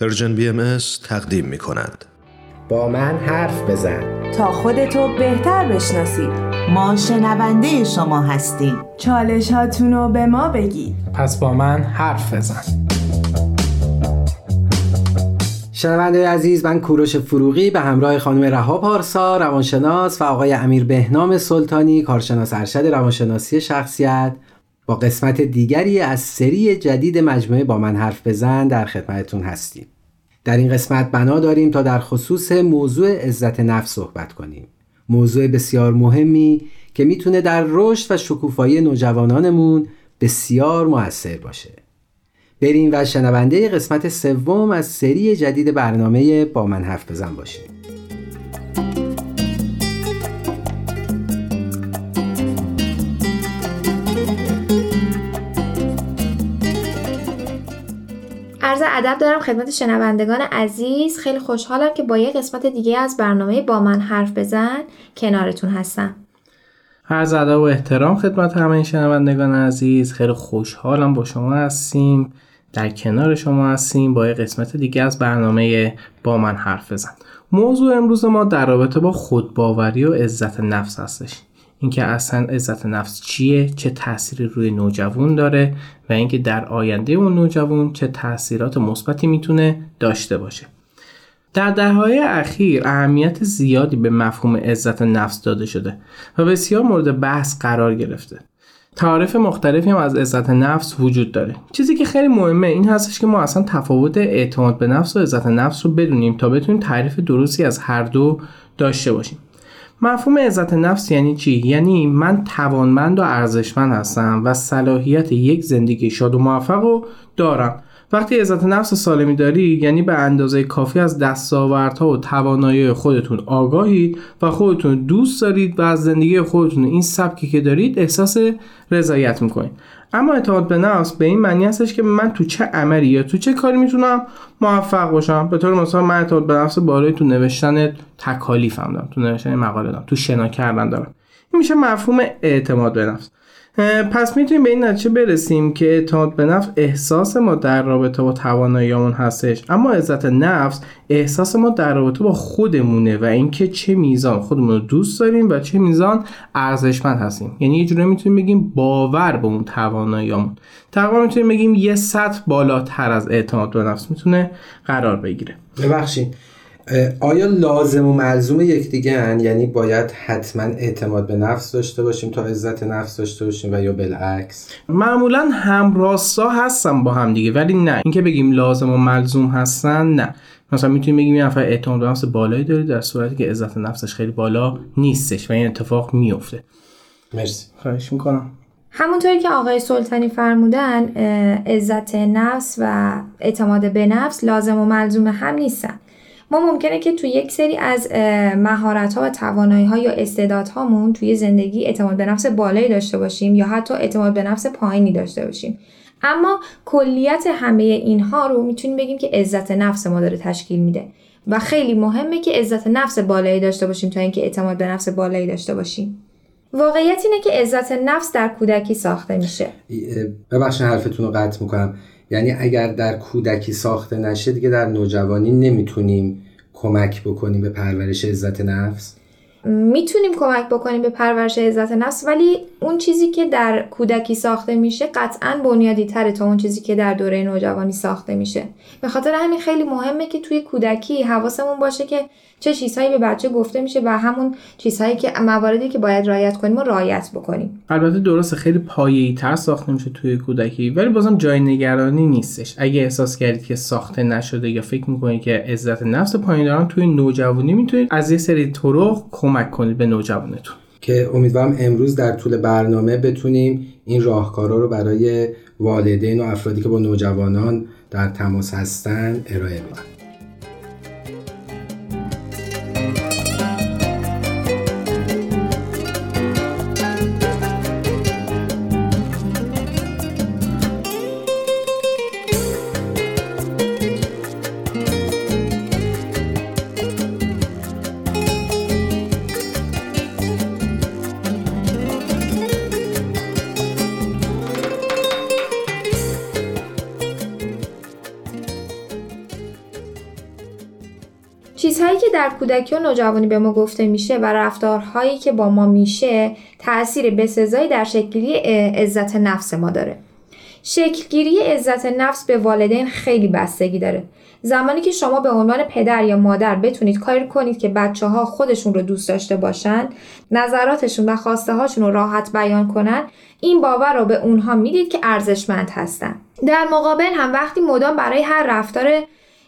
Persian BMS تقدیم می کند. با من حرف بزن. تا خودتو بهتر بشناسید. ما شنونده شما هستیم. چالش هاتونو به ما بگید. پس با من حرف بزن. شنونده عزیز من کوروش فروغی به همراه خانم رها پارسا روانشناس و آقای امیر بهنام سلطانی کارشناس ارشد روانشناسی شخصیت. با قسمت دیگری از سری جدید مجموعه با من حرف بزن در خدمتتون هستیم. در این قسمت بنا داریم تا در خصوص موضوع عزت نفس صحبت کنیم. موضوع بسیار مهمی که می‌تونه در رشد و شکوفایی نوجوانانمون بسیار موثر باشه. بریم و شنونده قسمت سوم از سری جدید برنامه با من حرف بزن باشیم. ادب دارم خدمت شنوندگان عزیز. خیلی خوشحالم که با یه قسمت دیگه از برنامه با من حرف بزن. کنارتون هستم. عرض ادب و احترام خدمت همه شنوندگان عزیز. خیلی خوشحالم با شما هستیم. در کنار شما هستیم. با یه قسمت دیگه از برنامه با من حرف بزن. موضوع امروز ما در رابطه با خودباوری و عزت نفس هستش. اینکه اصلا عزت نفس چیه چه تأثیری روی نوجوان داره و اینکه در آینده اون نوجوان چه تاثیرات مثبتی می‌تونه داشته باشه. در دههای اخیر اهمیت زیادی به مفهوم عزت نفس داده شده و بسیار مورد بحث قرار گرفته. تعارف مختلفی هم از عزت نفس وجود داره. چیزی که خیلی مهمه این هستش که ما اصلا تفاوت اعتماد به نفس و عزت نفس رو بدونیم تا بتونیم تعریف درستی از هر دو داشته باشیم. مفهوم عزت نفس یعنی چی؟ یعنی من توانمند و ارزشمند هستم و صلاحیت یک زندگی شاد و موفق رو دارم. وقتی عزت نفس سالمی داری یعنی به اندازه کافی از دستاوردها و توانایی خودتون آگاهید و خودتون دوست دارید و از زندگی خودتون این سبکی که دارید احساس رضایت می‌کنید. اما اعتماد به نفس به این معنی هستش که من تو چه عملی یا تو چه کاری می‌تونم موفق باشم. به طور مثال من اعتماد به نفس بالای تو نوشتن تکالیفم دارم تو نوشتن مقاله دارم تو شنا کردن دارم. این میشه مفهوم اعتماد به نفس. پس می‌تونیم به این نتیجه برسیم که اعتماد به نفس احساس ما در رابطه با تواناییامون هستش. اما عزت نفس احساس ما در رابطه با خودمونه و اینکه چه میزان خودمون رو دوست داریم و چه میزان ارزشمند هستیم. یعنی یه جوری می‌تونیم بگیم باور به اون تواناییامون تقریبا می‌تونیم بگیم یه سطح بالاتر از اعتماد به نفس می‌تونه قرار بگیره. ببخشید. آیا لازم و ملزوم یکدیگه هن؟ یعنی باید حتما اعتماد به نفس داشته باشیم تا عزت نفس داشته باشیم و یا بالعکس؟ معمولا همراستا هستن با هم دیگه ولی نه. اینکه بگیم لازم و ملزوم هستن نه. مثلا می‌تونیم بگیم یه نفر اعتماد به نفس بالایی داره در صورتی که عزت نفسش خیلی بالا نیستش و این اتفاق میفته مرسی. خواهش می‌کنم. همونطوری که آقای سلطانی فرمودن عزت نفس و اعتماد به نفس لازم و ملزوم هم نیستن. ما ممکنه که توی یک سری از مهارت ها و توانایی ها یا استعدادهامون توی زندگی اعتماد به نفس بالایی داشته باشیم یا حتی اعتماد به نفس پایینی داشته باشیم. اما کلیت همه اینها رو می‌تونیم بگیم که عزت نفس ما داره تشکیل میده. و خیلی مهمه که عزت نفس بالایی داشته باشیم تا اینکه اعتماد به نفس بالایی داشته باشیم. واقعیت اینه که عزت نفس در کودکی ساخته میشه. ببخشید حرفتون رو قطع می‌کنم. یعنی اگر در کودکی ساخته نشه دیگه در نوجوانی نمی‌تونیم کمک بکنیم به پرورش عزت نفس؟ می‌تونیم کمک بکنیم به پرورش عزت نفس ولی اون چیزی که در کودکی ساخته میشه قطعا بنیادی تره تا اون چیزی که در دوره نوجوانی ساخته میشه. به خاطر همین خیلی مهمه که توی کودکی حواسمون باشه که چه چیزهایی به بچه گفته میشه و همون چیزهایی که مواردی که باید رعایت کنیم و رعایت بکنیم. البته درسته خیلی پایه‌ای تر ساخته میشه توی کودکی ولی بازم جای نگرانی نیستش. اگه احساس کردید که ساخته نشده یا فکر می‌کنید که عزت نفس پایین دارن توی نوجوانی می‌تونید از یه سری طرق کمک کنید به نوجوانتون. که امیدوارم امروز در طول برنامه بتونیم این راهکارا رو برای والدین و افرادی که با نوجوانان در تماس هستن ارائه بدیم. در کودکی و نوجوانی به ما گفته میشه و رفتارهایی که با ما میشه تاثیر بسزایی در شکلگیری عزت نفس ما داره. شکلگیری عزت نفس به والدین خیلی بستگی داره. زمانی که شما به عنوان پدر یا مادر بتونید کاری کنید که بچه ها خودشون رو دوست داشته باشن نظراتشون و خواسته هاشون رو راحت بیان کنن این باور رو به اونها می‌دید که ارزشمند هستن. در مقابل هم وقتی مدام برای هر رفتار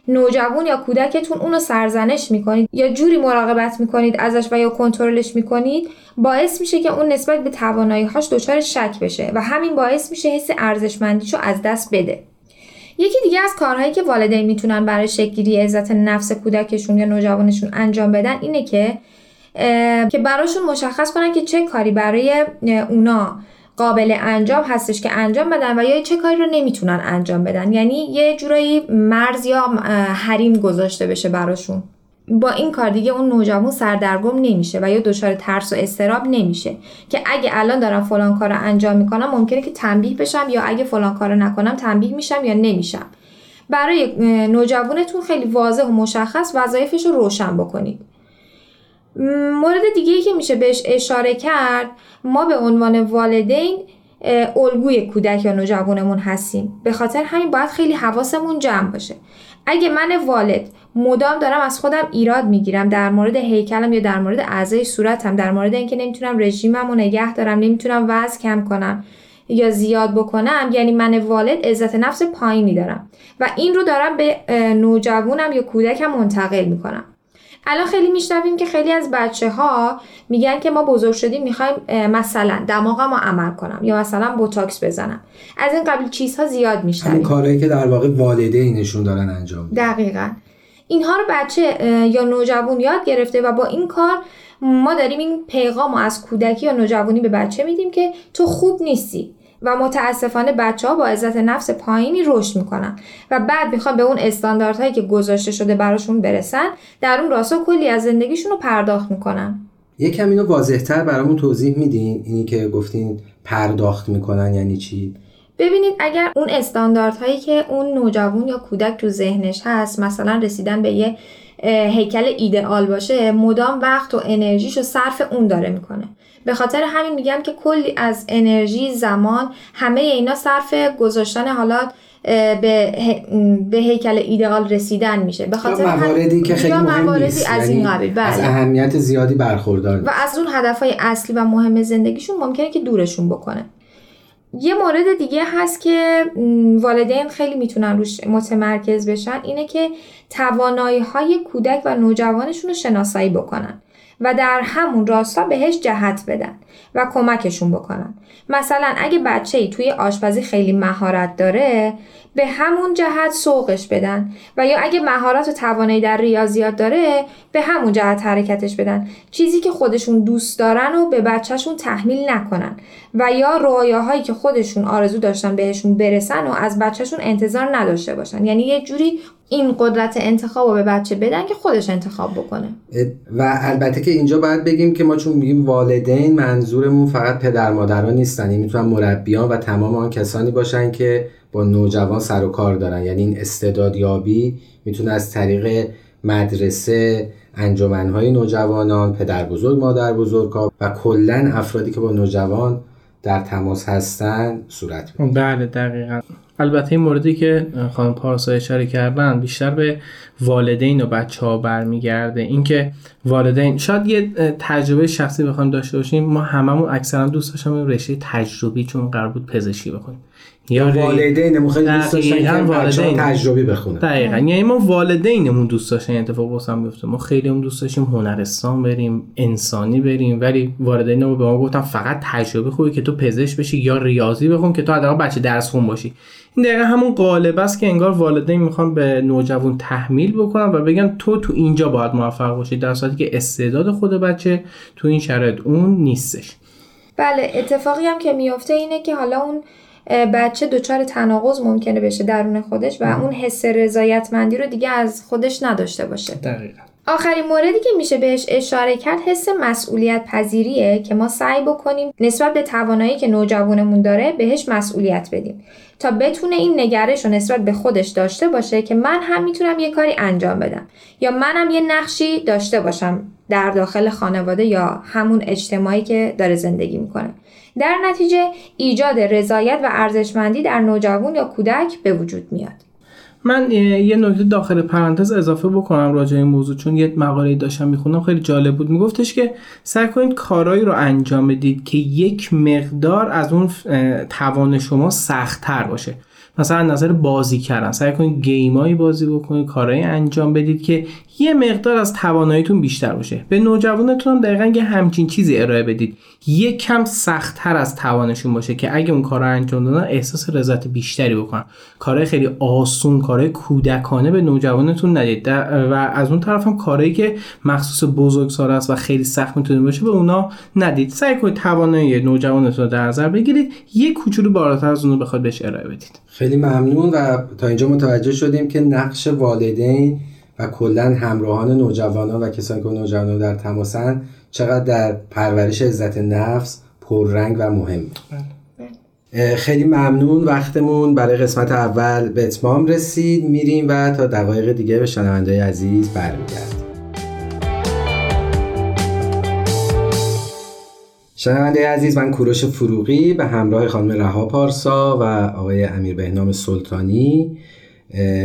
نوجوان یا کودکتون اونو سرزنش می‌کنید یا جوری مراقبت می‌کنید ازش و یا کنترلش می‌کنید باعث میشه که اون نسبت به توانایی هاش دچار شک بشه و همین باعث میشه حس ارزشمندیشو از دست بده. یکی دیگه از کارهایی که والدین می‌تونن برای شکلگیری عزت نفس کودکشون یا نوجوانشون انجام بدن اینه که که براشون مشخص کنن که چه کاری برای اونا قابل انجام هستش که انجام بدن و یا چه کاری رو نمی‌تونن انجام بدن. یعنی یه جورایی مرز یا حریم گذاشته بشه براشون. با این کار دیگه اون نوجوان سردرگم نمیشه و یا دچار ترس و استراب نمیشه. که اگه الان دارم فلان کار رو انجام می‌کنم ممکنه که تنبیه بشم یا اگه فلان کار رو نکنم تنبیه میشم یا نمیشم. برای نوجوانتون خیلی واضح و مشخص وظایفش رو روشن بکنید. مورد دیگه که میشه بهش اشاره کرد ما به عنوان والدین الگوی کودک یا نوجوانمون هستیم. به خاطر همین باید خیلی حواسمون جمع باشه. اگه من والد مدام دارم از خودم ایراد می‌گیرم در مورد هیکلم یا در مورد اعضای صورتم در مورد اینکه نمی‌تونم رژیمم رو نگه دارم نمی‌تونم وزن کم کنم یا زیاد بکنم یعنی من والد عزت نفس پایینی دارم. و این رو دارم به نوجوانم یا کودکم منتقل می‌کنم. الان خیلی میشنویم که خیلی از بچه ها میگن که ما بزرگ شدیم می‌خوایم مثلا دماغم رو عمل کنم یا مثلا بوتاکس بزنم. از این قبل چیزها زیاد میشنویم. همین کارهایی که در واقع والدینشون دارن انجام میدن. دقیقا. اینها رو بچه یا نوجوان یاد گرفته و با این کار ما داریم این پیغام رو از کودکی یا نوجوانی به بچه میدیم که تو خوب نیستی. و متاسفانه بچه ها با عزت نفس پایینی رشد می‌کنن و بعد می‌خوان به اون استانداردهایی که گذاشته شده براشون برسن در اون راستا کلی از زندگیشون رو پرداخت می‌کنن. یکم اینو واضحتر برامون توضیح میدین اینی که گفتین پرداخت می‌کنن یعنی چی؟ ببینید اگر اون استانداردهایی که اون نوجوان یا کودک تو ذهنش هست مثلا رسیدن به یه هیکل ایدئال باشه مدام وقت و انرژیش رو صرف اون داره می‌کنه. به خاطر همین میگم که کلی از انرژی زمان همه اینا صرف گذاشتن حالا به, به هیکل ایدئال رسیدن میشه. به خاطر مواردی که خیلی مهم نیست. از یعنی این قبیل از بله اهمیت زیادی برخوردار و از اون هدفهای اصلی و مهم زندگیشون ممکنه که دورشون بکنه. یه مورد دیگه هست که والدین خیلی می‌تونن روش متمرکز بشن اینه که توانایی های کودک و نوجوانشون رو شناسایی بکنن. و در همون راستا بهش جهت بدن و کمکشون بکنن. مثلا اگه بچه ای توی آشپزی خیلی مهارت داره به همون جهت سوقش بدن. و یا اگه مهارت و توانایی در ریاضیات داره به همون جهت حرکتش بدن. چیزی که خودشون دوست دارن و به بچهشون تحمیل نکنن. و یا رویاهایی که خودشون آرزو داشتن بهشون برسن و از بچهشون انتظار نداشته باشن. یعنی یه جوری این قدرت انتخاب رو به بچه بدن که خودش انتخاب بکنه. و البته که اینجا باید بگیم که ما چون میگیم والدین منظورمون فقط پدر مادران نیستن. این می‌تونن مربیان و تمام آن کسانی باشن که با نوجوان سر و کار دارن. یعنی این استعدادیابی می‌تونه از طریق مدرسه انجمنهای نوجوانان پدر بزرگ مادر بزرگ و کلا افرادی که با نوجوان در تماس هستن صورت بگیره. بله دقیقا. البته این موردی که خانم پارسا اشاره کردن بیشتر به والدین و بچه ها برمیگرده. اینکه والدین شاید یه تجربه شخصی بخوایم داشته باشیم. ما هممون اکثرا دوست داشتیم رشته تجربی چون قرار بود پزشکی بخونیم. یا والدینمون خیلی دوست داشتن که والدین تجربی بخونن. دقیقا. یعنی ما والدینمون دوست داشتن اتفاق واسم بیفته. ما خیلی هم دوست داشتیم هنرستان بریم انسانی بریم ولی والدینمون به ما گفتن فقط تجربه خوبه که تو پزشک بشی یا ریاضی بخون که تو حداقل بچه درس خون باشی. این دقیقا همون قالب است که انگار والدین می‌خوان به نوجوان تحمیل بکنن و بگن تو تو اینجا باید موفق باشی در صورتی که استعداد خود بچه تو این شرایط اون نیستش. بله اتفاقی هم که میفته اینه که حالا اون بچه دچار تناقض ممکنه بشه درون خودش و اون حس رضایتمندی رو دیگه از خودش نداشته باشه. دقیقا. آخرین موردی که میشه بهش اشاره کرد حس مسئولیت پذیریه که ما سعی بکنیم نسبت به توانایی که نوجوانمون داره بهش مسئولیت بدیم. تا بتونه این نگرش رو نسبت به خودش داشته باشه که من هم می‌تونم یه کاری انجام بدم. یا منم یه نقشی داشته باشم در داخل خانواده یا همون اجتماعی که داره زندگی می‌کنه. در نتیجه ایجاد رضایت و ارزشمندی در نوجوان یا کودک به وجود میاد. من یه نکته داخل پرانتز اضافه بکنم راجع این موضوع چون یه مقاله داشتم می‌خونم خیلی جالب بود. میگفتش که سعی کنید کارایی رو انجام بدید که یک مقدار از اون توان شما سختتر باشه. مثلا نظر بازی کردن. سعی کنید گیمایی بازی بکنید کارهایی انجام بدید که یه مقدار از تواناییتون بیشتر باشه. به نوجوانتون هم دقیقا یه همچین چیزی ارائه بدید. یه کم سختتر از توانشون باشه که اگه اون کار انجام دادن احساس رضایت بیشتری بکنن. کارهای خیلی آسون کارهای کودکانه به نوجوانتون ندید. و از اون طرف هم کارهایی که مخصوص بزرگسال است و خیلی سخت می‌تونه باشه به اونا ندید. سعی کنید توانایی نوجوانتون رو در نظر بگیرید. یه کوچولو بالاتر از اون رو بخواد بهش ارائه بدید. خیلی ممنون و تا اینجا متوجه شدیم که نقش والدین و کلا همراهان نوجوانان و کسانی که نوجوانان در تماسن چقدر در پرورش عزت نفس پررنگ و مهم. خیلی ممنون وقتمون. برای قسمت اول به اتمام رسید. میریم و تا دقایق دیگه به شنونده عزیز برمیگردیم. شنونده عزیز من کوروش فروغی به همراه خانم رها پارسا و آقای امیر بهنام سلطانی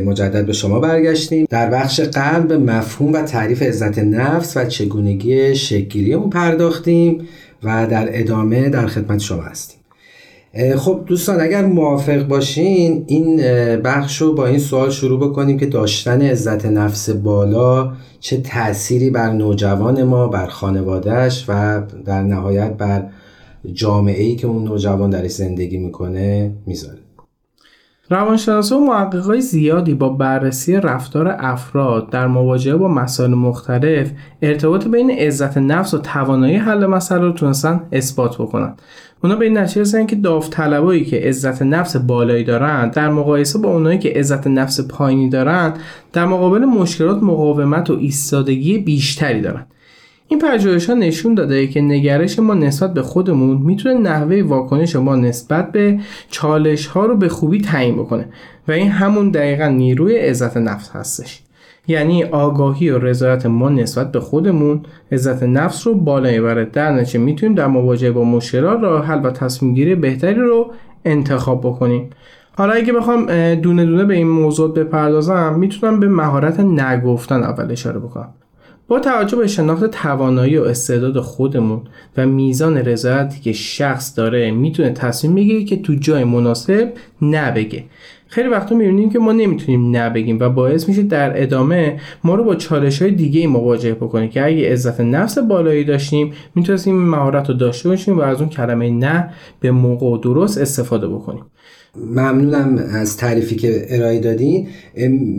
مجدد به شما برگشتیم. در بخش قبل به مفهوم و تعریف عزت نفس و چگونگی شکگیری اون پرداختیم و در ادامه در خدمت شما هستیم. خب دوستان اگر موافق باشین این بخش رو با این سوال شروع بکنیم که داشتن عزت نفس بالا چه تأثیری بر نوجوان ما بر خانوادهش و در نهایت بر جامعه ای که اون نوجوان درش زندگی می‌کنه می‌ذاره. روانشناسا و محققای زیادی با بررسی رفتار افراد در مواجهه با مسائل مختلف ارتباط بین عزت نفس و توانایی حل مسئله رو تونستن اثبات بکنن. اونا به این نتیجه رسیدن که داوطلبایی که عزت نفس بالایی دارن در مقایسه با اونایی که عزت نفس پایینی دارن در مقابل مشکلات مقاومت و ایستادگی بیشتری دارن این پژوهش ها نشون داده که نگرش ما نسبت به خودمون می‌تونه نحوه واکنش ما نسبت به چالش ها رو به خوبی تعیین بکنه و این همون دقیقا نیروی عزت نفس هستش. یعنی آگاهی و رضایت ما نسبت به خودمون عزت نفس رو بالا می‌بره در نتیجه می‌تونیم در مواجهه با مشکلات راه حل و تصمیم گیری بهتری رو انتخاب بکنیم. حالا اگه بخوام دونه دونه به این موضوع بپردازم می‌تونم به مهارت نگفتن اول اشاره بکنم. با توجه به شناخت توانایی و استعداد خودمون و میزان رضایتی که شخص داره می‌تونه تصمیم بگیره که تو جای مناسب نبگه. خیلی وقتا می‌بینیم که ما نمی‌تونیم نبگیم و باعث میشه در ادامه ما رو با چالش های دیگه مواجه بکنیم که اگه عزت نفس بالایی داشتیم می‌تونستیم مهارت رو داشته باشیم و از اون کلمه نه به موقع و درست استفاده بکنیم. ممنونم از تعریفی که ارائه دادین.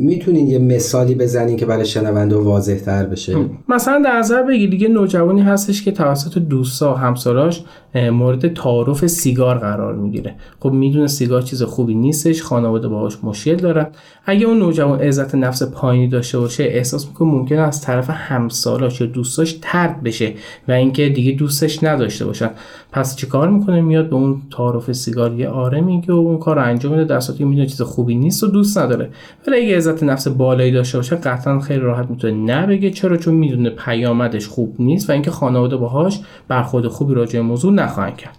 می‌تونین یه مثالی بزنین که برای شنونده واضح تر بشه مثلا در نظر بگیر دیگه نوجوانی هستش که توسط دوستا و همسراش مورد تعارف سیگار قرار می‌گیره. خب می‌دونه سیگار چیز خوبی نیستش خانواده باهاش مشکل دارن. اگه اون نوجوان عزت نفس پایینی داشته باشه احساس می‌کنه ممکنه از طرف همسالاش یا دوستاش ترد بشه و اینکه دیگه دوستش نداشته باشن. پس چه کار می‌کنه؟ میاد به اون تعارف سیگار یه آره میگه و اون کار رو انجام میده. در صورتی می‌دونه چیز خوبی نیست و دوست نداره. ولی اگه عزت نفس بالایی داشته باشه قطعا خیلی راحت می‌تونه نبگه. چرا؟ چون می‌دونه پیامدش خوب نیست و اینکه خانواده باهاش برخورد خوبی راجع موضوع نخواهند کرد.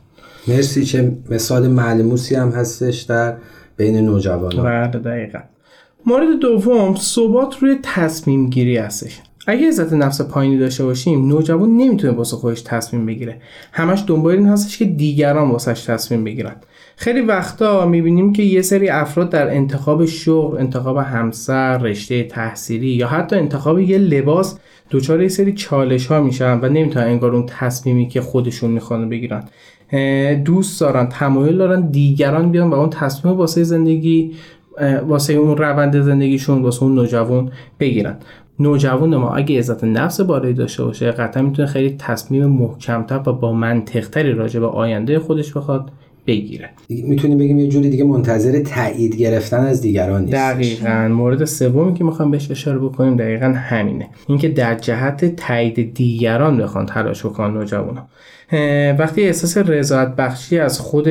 مرسی چه مثال ملموسی هم هستش در بین نوجوانان. بله دقیقا. مورد دوم ثبات روی تصمیم گیری هستش. اگه عزت نفس پایینی داشته باشیم نوجوان نمی‌تونه واسه خودش تصمیم بگیره. همش دنبال این هستش که دیگران واسش تصمیم بگیرن. خیلی وقتا می‌بینیم که یه سری افراد در انتخاب شغل، انتخاب همسر، رشته تحصیلی یا حتی انتخاب یه لباس دچار یه سری چالش ها میشن و نمی‌تونن انگار اون تصمیمی که خودشون می‌خوان بگیرن. دوست دارن تمایل دارن دیگران بیان و اون تصمیم واسه زندگی واسه اون روند زندگیشون واسه اون نوجوان بگیرن. نوجوان ما اگه عزت نفس بالایی داشته باشه قطعا می‌تونه خیلی تصمیم محکمتر و با منطقتری راجع به آینده خودش بخواد بگیره. می‌تونیم بگیم یه جوری دیگه منتظر تایید گرفتن از دیگران نیست دقیقا. مورد سومی که می‌خوام بهش اشاره بکنیم دقیقا همینه. اینکه در جهت تایید دیگران بخوان تلاش بکنن نوجوانا وقتی احساس رضایت بخشی از خود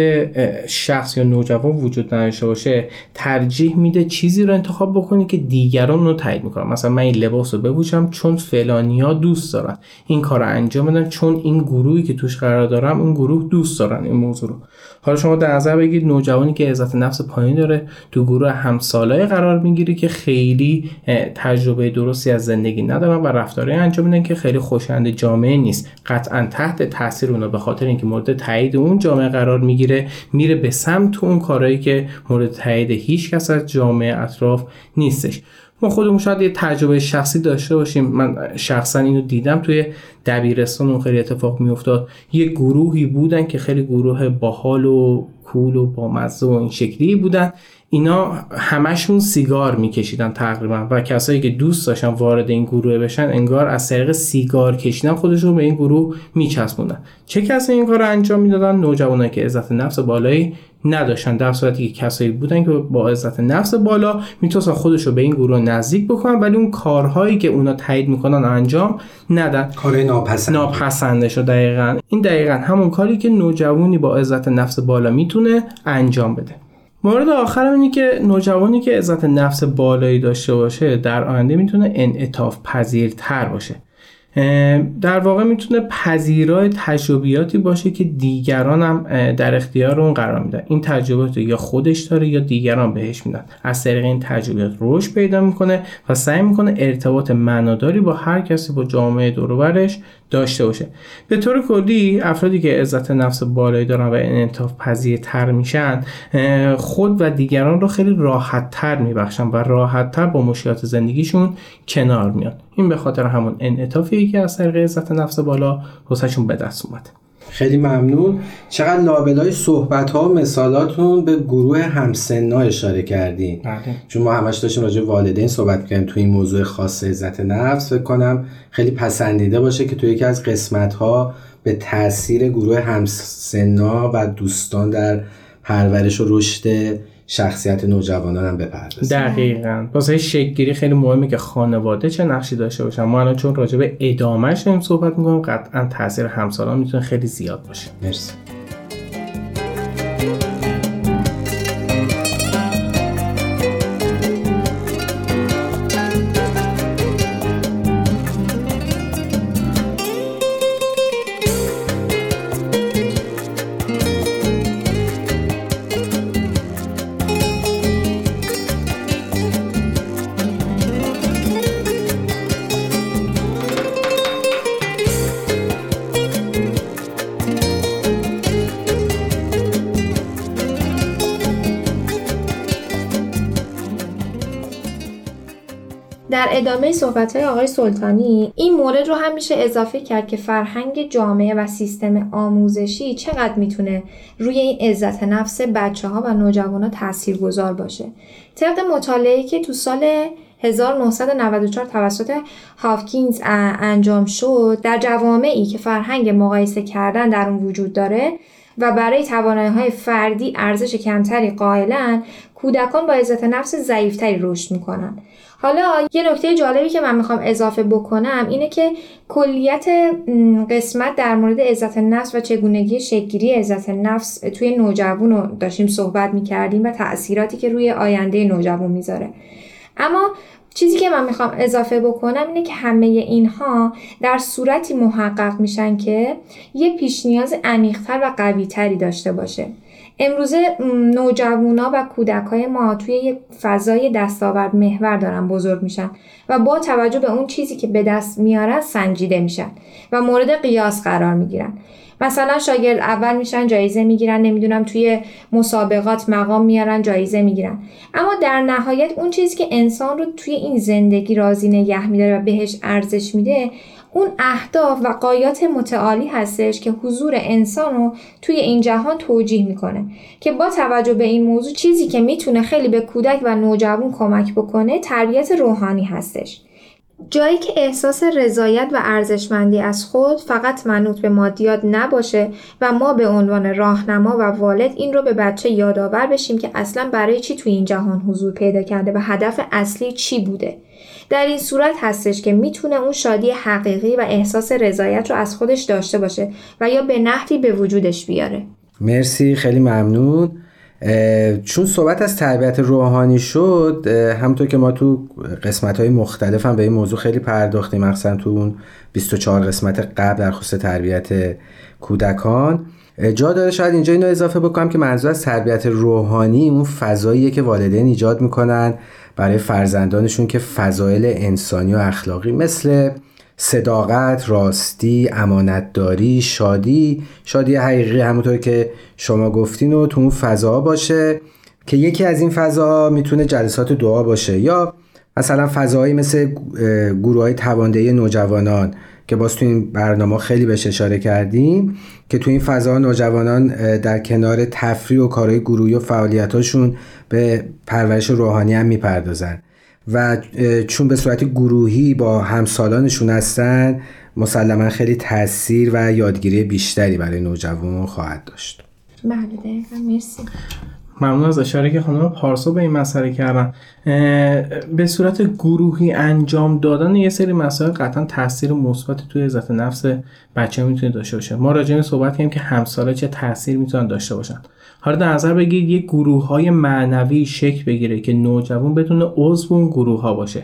شخص یا نوجوان وجود نداشته باشه ترجیح میده چیزی رو انتخاب بکنه که دیگران رو تایید می‌کنن مثلا من این لباس رو بپوشم چون فلانیا دوست دارن. این کار رو انجام بدم چون این گروهی که توش قرار دارم اون گروه دوست دارن این موضوع رو. حالا شما در نظر بگید نوجوانی که عزت نفس پایین داره تو گروه همسالای قرار می‌گیره که خیلی تجربه درستی از زندگی ندارن و رفتارهای انجام میدن که خیلی خوشایند جامعه نیست. قطعا تحت تاثیر اونا به خاطر اینکه مورد تایید اون جامعه قرار می‌گیره میره به سمت اون کارهایی که مورد تایید هیچ کس از جامعه اطراف نیستش. ما خودمون شاید یه تجربه شخصی داشته باشیم. من شخصا اینو دیدم توی دبیرستان اون خیلی اتفاق میافتاد. یه گروهی بودن که خیلی گروه باحال و کول و با مزه و این شکلی بودن. اینا همشون سیگار میکشیدن تقریبا و کسایی که دوست داشتن وارد این گروه بشن انگار از طریق سیگار کشیدن خودشون به این گروه میچسبوندن. چه کسی این کار انجام می‌دادن؟ نوجوانایی که عزت نفس بالایی نداشتن در صورتی که کسایی بودن که با عزت نفس بالا می‌تونستن خودش رو به این گروه نزدیک بکنن ولی اون کارهایی که اونا تایید می‌کنن انجام ندن. کار ناپسند. ناپسنده شو دقیقا. این دقیقا همون کاری که نوجوانی با عزت نفس بالا می‌تونه انجام بده. مورد آخرم اینه که نوجوانی که عزت نفس بالایی داشته باشه در آینده می‌تونه انعطاف پذیرتر باشه. در واقع می‌تونه پذیرای تجربیاتی باشه که دیگران هم در اختیار اون قرار میدن. این تجربیات یا خودش داره یا دیگران بهش میدن. از طریق این تجربیات رشد پیدا می‌کنه و سعی می‌کنه ارتباط معناداری با هر کسی با جامعه دوروبرش داشته باشه. به طور کلی افرادی که عزت نفس بالایی دارن و انعطاف پذیرتر میشن خود و دیگران رو خیلی راحت تر میبخشن و راحت تر با مشکلات زندگیشون کنار میان. این به خاطر همون انعطافی که از طریق عزت نفس بالا واسهشون به دست اومده. خیلی ممنون. چقدر لابلای صحبت ها و مثالاتون به گروه همسنا اشاره کردین. بله. چون ما همش داشتیم راجع والدین صحبت کردیم تو این موضوع خاص عزت نفس. فکر کنم خیلی پسندیده باشه که تو یکی از قسمت ها به تاثیر گروه همسنا و دوستان در پرورش و رشد شخصیت نوجوانان هم بپردازیم. دقیقا. واسه شکلگیری خیلی مهمه که خانواده چه نقشی داشته باشن. ما الان چون راجع به ادامهش داریم صحبت می‌کنیم قطعا تاثیر همسالان می‌تونه خیلی زیاد باشه. مرسی. در ادامه صحبت های آقای سلطانی این مورد رو هم میشه اضافه کرد که فرهنگ جامعه و سیستم آموزشی چقدر می‌تونه روی این عزت نفس بچه ها و نوجوان ها تأثیر گذار باشه. طبق مطالعه که تو سال 1994 توسط هافکینز انجام شد در جوامعی که فرهنگ مقایسه کردن در اون وجود داره و برای توانایی های فردی ارزش کمتری قائلن کودکان با عزت نفس ضعیفتری رشد می‌کنن. حالا یه نکته جالبی که من می‌خوام اضافه بکنم اینه که کلیت قسمت در مورد عزت نفس و چگونگی شکلگیری عزت نفس توی نوجوان رو داشتیم صحبت می‌کردیم و تأثیراتی که روی آینده نوجوان می‌ذاره. اما چیزی که من می‌خوام اضافه بکنم اینه که همه اینها در صورتی محقق میشن که یه پیش نیاز عمیقتر و قویتری داشته باشه. امروزه نوجوانا و کودک های ما توی یک فضای دستاورد محور دارن بزرگ میشن و با توجه به اون چیزی که به دست میارن سنجیده میشن و مورد قیاس قرار می‌گیرن. مثلا شاگرد اول میشن جایزه می‌گیرن نمی‌دونم توی مسابقات مقام میارن جایزه می‌گیرن. اما در نهایت اون چیزی که انسان رو توی این زندگی راضی نگه میداره و بهش ارزش میده اون اهداف و قایات متعالی هستش که حضور انسان رو توی این جهان توجیه می‌کنه که با توجه به این موضوع چیزی که می‌تونه خیلی به کودک و نوجوان کمک بکنه تربیت روحانی هستش. جایی که احساس رضایت و ارزشمندی از خود فقط منوط به مادیات نباشه و ما به عنوان راهنما و والد این رو به بچه یادآور بشیم که اصلا برای چی توی این جهان حضور پیدا کرده و هدف اصلی چی بوده. در این صورت هستش که می‌تونه اون شادی حقیقی و احساس رضایت رو از خودش داشته باشه و یا به نحوی به وجودش بیاره. مرسی خیلی ممنون. چون صحبت از تربیت روحانی شد همونطور که ما تو قسمت های مختلف هم به این موضوع خیلی پرداختیم مخصوصا تو اون 24 قسمت قبل در خصوص تربیت کودکان. جا داره شاید اینجا اینو اضافه بکنم که منظور از تربیت روحانی اون فضاییه که والدین ایجاد می‌کنن برای فرزندانشون که فضایل انسانی و اخلاقی مثل صداقت، راستی، امانتداری، شادی شادی حقیقی همونطور که شما گفتین و تو اون فضا باشه که یکی از این فضا می‌تونه جلسات دعا باشه. یا مثلا فضاهایی مثل گروه های تواندهی نوجوانان. که باز تو این برنامه خیلی بهش اشاره کردیم که تو این فضا نوجوانان در کنار تفریح و کارهای گروهی و فعالیتاشون به پرورش روحانی هم می‌پردازن. و چون به صورت گروهی با همسالانشون هستن مسلما خیلی تاثیر و یادگیری بیشتری برای نوجوان خواهد داشت. بله مرسی. ممنون از اشاره که خانم پارسا به این مسئله کردن. به صورت گروهی انجام دادن یه سری مسائل قطعا تاثیر مثبت توی عزت نفس بچه می‌تونه داشته باشه. ما راجع صحبت کردیم که همساله چه تاثیر می‌تونن داشته باشن. حالا در نظر بگیرید یک گروه های معنوی شکل بگیره که نوجوان بدون عضو اون گروه ها باشه.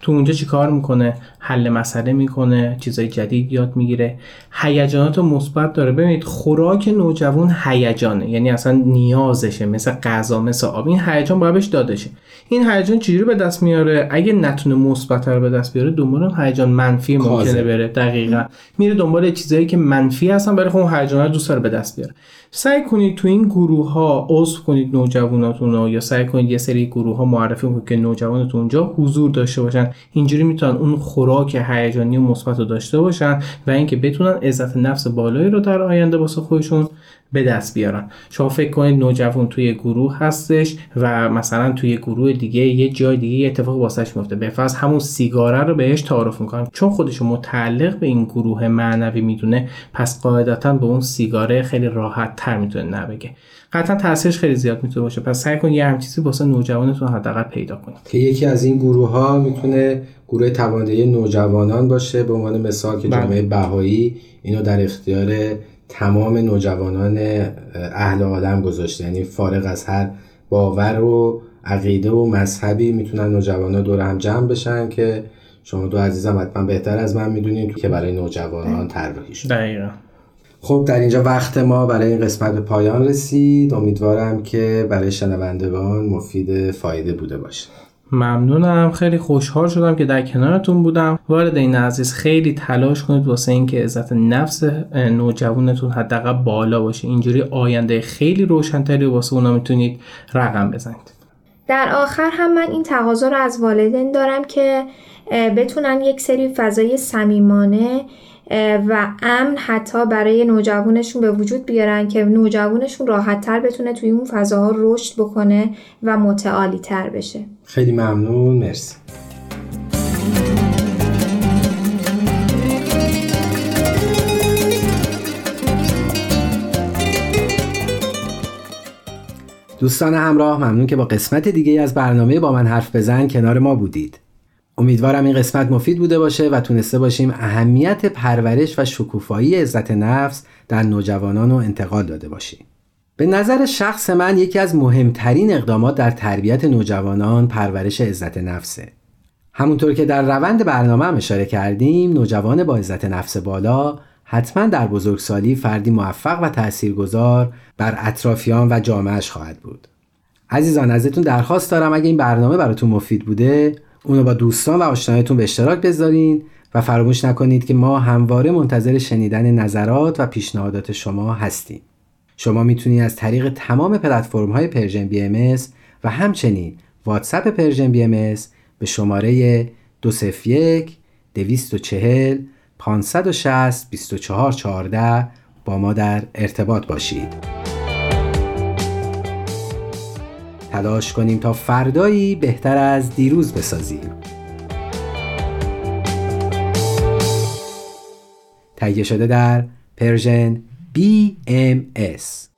تو اونجا چی کار می‌کنه؟ حل مسئله می‌کنه چیزای جدید یاد می‌گیره. هیجانات مثبت داره. ببینید خوراک نوجوان هیجانه. یعنی اصلا نیازشه. مثل غذا مثل آب. این هیجان باید بهش داده شه. این هیجان چجوری به دست میاره؟ اگه نتونه مثبت رو به دست بیاره دنبال هیجان منفی ممکنه بره. دقیقا. میره دنبال چیزایی که منفی هستن برای خب اون هیجان رو دوست داره به دست بیاره. سعی کنید تو این گروه ها عضو کنید نوجواناتون رو یا سعی کنید یه سری گروه ها معرفی کنید که نوجوانتون اونجا حضور داشته باشن. اینجوری می‌تونن اون خوراک هیجانی و مثبت رو داشته باشن و اینکه بتونن عزت نفس بالایی رو در آینده واسه خودشون به دست بیارن. شما فکر کنید نوجوان توی گروه هستش و مثلا توی گروه دیگه یه جای دیگه یه اتفاق واسش میفته. به فرض همون سیگاره رو بهش تعارف می‌کنن. چون خودش متعلق به این گروه معنوی می‌دونه پس قاعدتا به اون سیگاره خیلی راحت تر می‌تونه نبگه. قطعا تاثیرش خیلی زیاد می‌تونه باشه. پس سعی کن یه هم چیزی واسه نوجوانتون حداقل پیدا کنید. که یکی از این گروه ها می‌تونه گروه تواندهی نوجوانان باشه به عنوان مثال که جامعه بهایی اینو در اختیار تمام نوجوانان اهل عالم گذاشته. یعنی فارغ از هر باور و عقیده و مذهبی می‌تونن نوجوانان دور هم جمع بشن که شما دو عزیزم حتما بهتر از من می‌دونید که برای نوجوانان طراحی شده. دقیقا. خب در اینجا وقت ما برای این قسمت به پایان رسید. امیدوارم که برای شنوندگان مفید فایده بوده باشه. ممنونم. خیلی خوشحال شدم که در کنارتون بودم. والدین عزیز خیلی تلاش کنید واسه اینکه عزت نفس نوجوانتون حداقل بالا باشه. اینجوری آینده خیلی روشنتری واسه اونا می‌تونید رقم بزنید. در آخر هم من این تقاضا رو از والدین دارم که بتونن یک سری فضای صمیمانه و امن حتی برای نوجوانشون به وجود بیارن که نوجوانشون راحت تر بتونه توی اون فضاها رشد بکنه و متعالی تر بشه. خیلی ممنون. مرسی. دوستان همراه ممنون که با قسمت دیگه از برنامه با من حرف بزن کنار ما بودید. امیدوارم این قسمت مفید بوده باشه و تونسته باشیم اهمیت پرورش و شکوفایی عزت نفس در نوجوانان رو انتقال داده باشیم. به نظر شخص من یکی از مهمترین اقدامات در تربیت نوجوانان پرورش عزت نفسه. همونطور که در روند برنامه هم اشاره کردیم نوجوان با عزت نفس بالا حتما در بزرگسالی فردی موفق و تاثیرگذار بر اطرافیان و جامعهش خواهد بود. عزیزان ازتون درخواست دارم اگه این برنامه براتون مفید بوده اونو با دوستان و آشنایتون به اشتراک بذارین و فراموش نکنید که ما همواره منتظر شنیدن نظرات و پیشنهادات شما هستیم. شما می‌تونید از طریق تمام پلتفرم های Persian BMS و همچنین واتساپ Persian BMS به شماره 201 240 560 2414 با ما در ارتباط باشید. تلاش کنیم تا فردایی بهتر از دیروز بسازیم. تهیه شده در پرژن BMS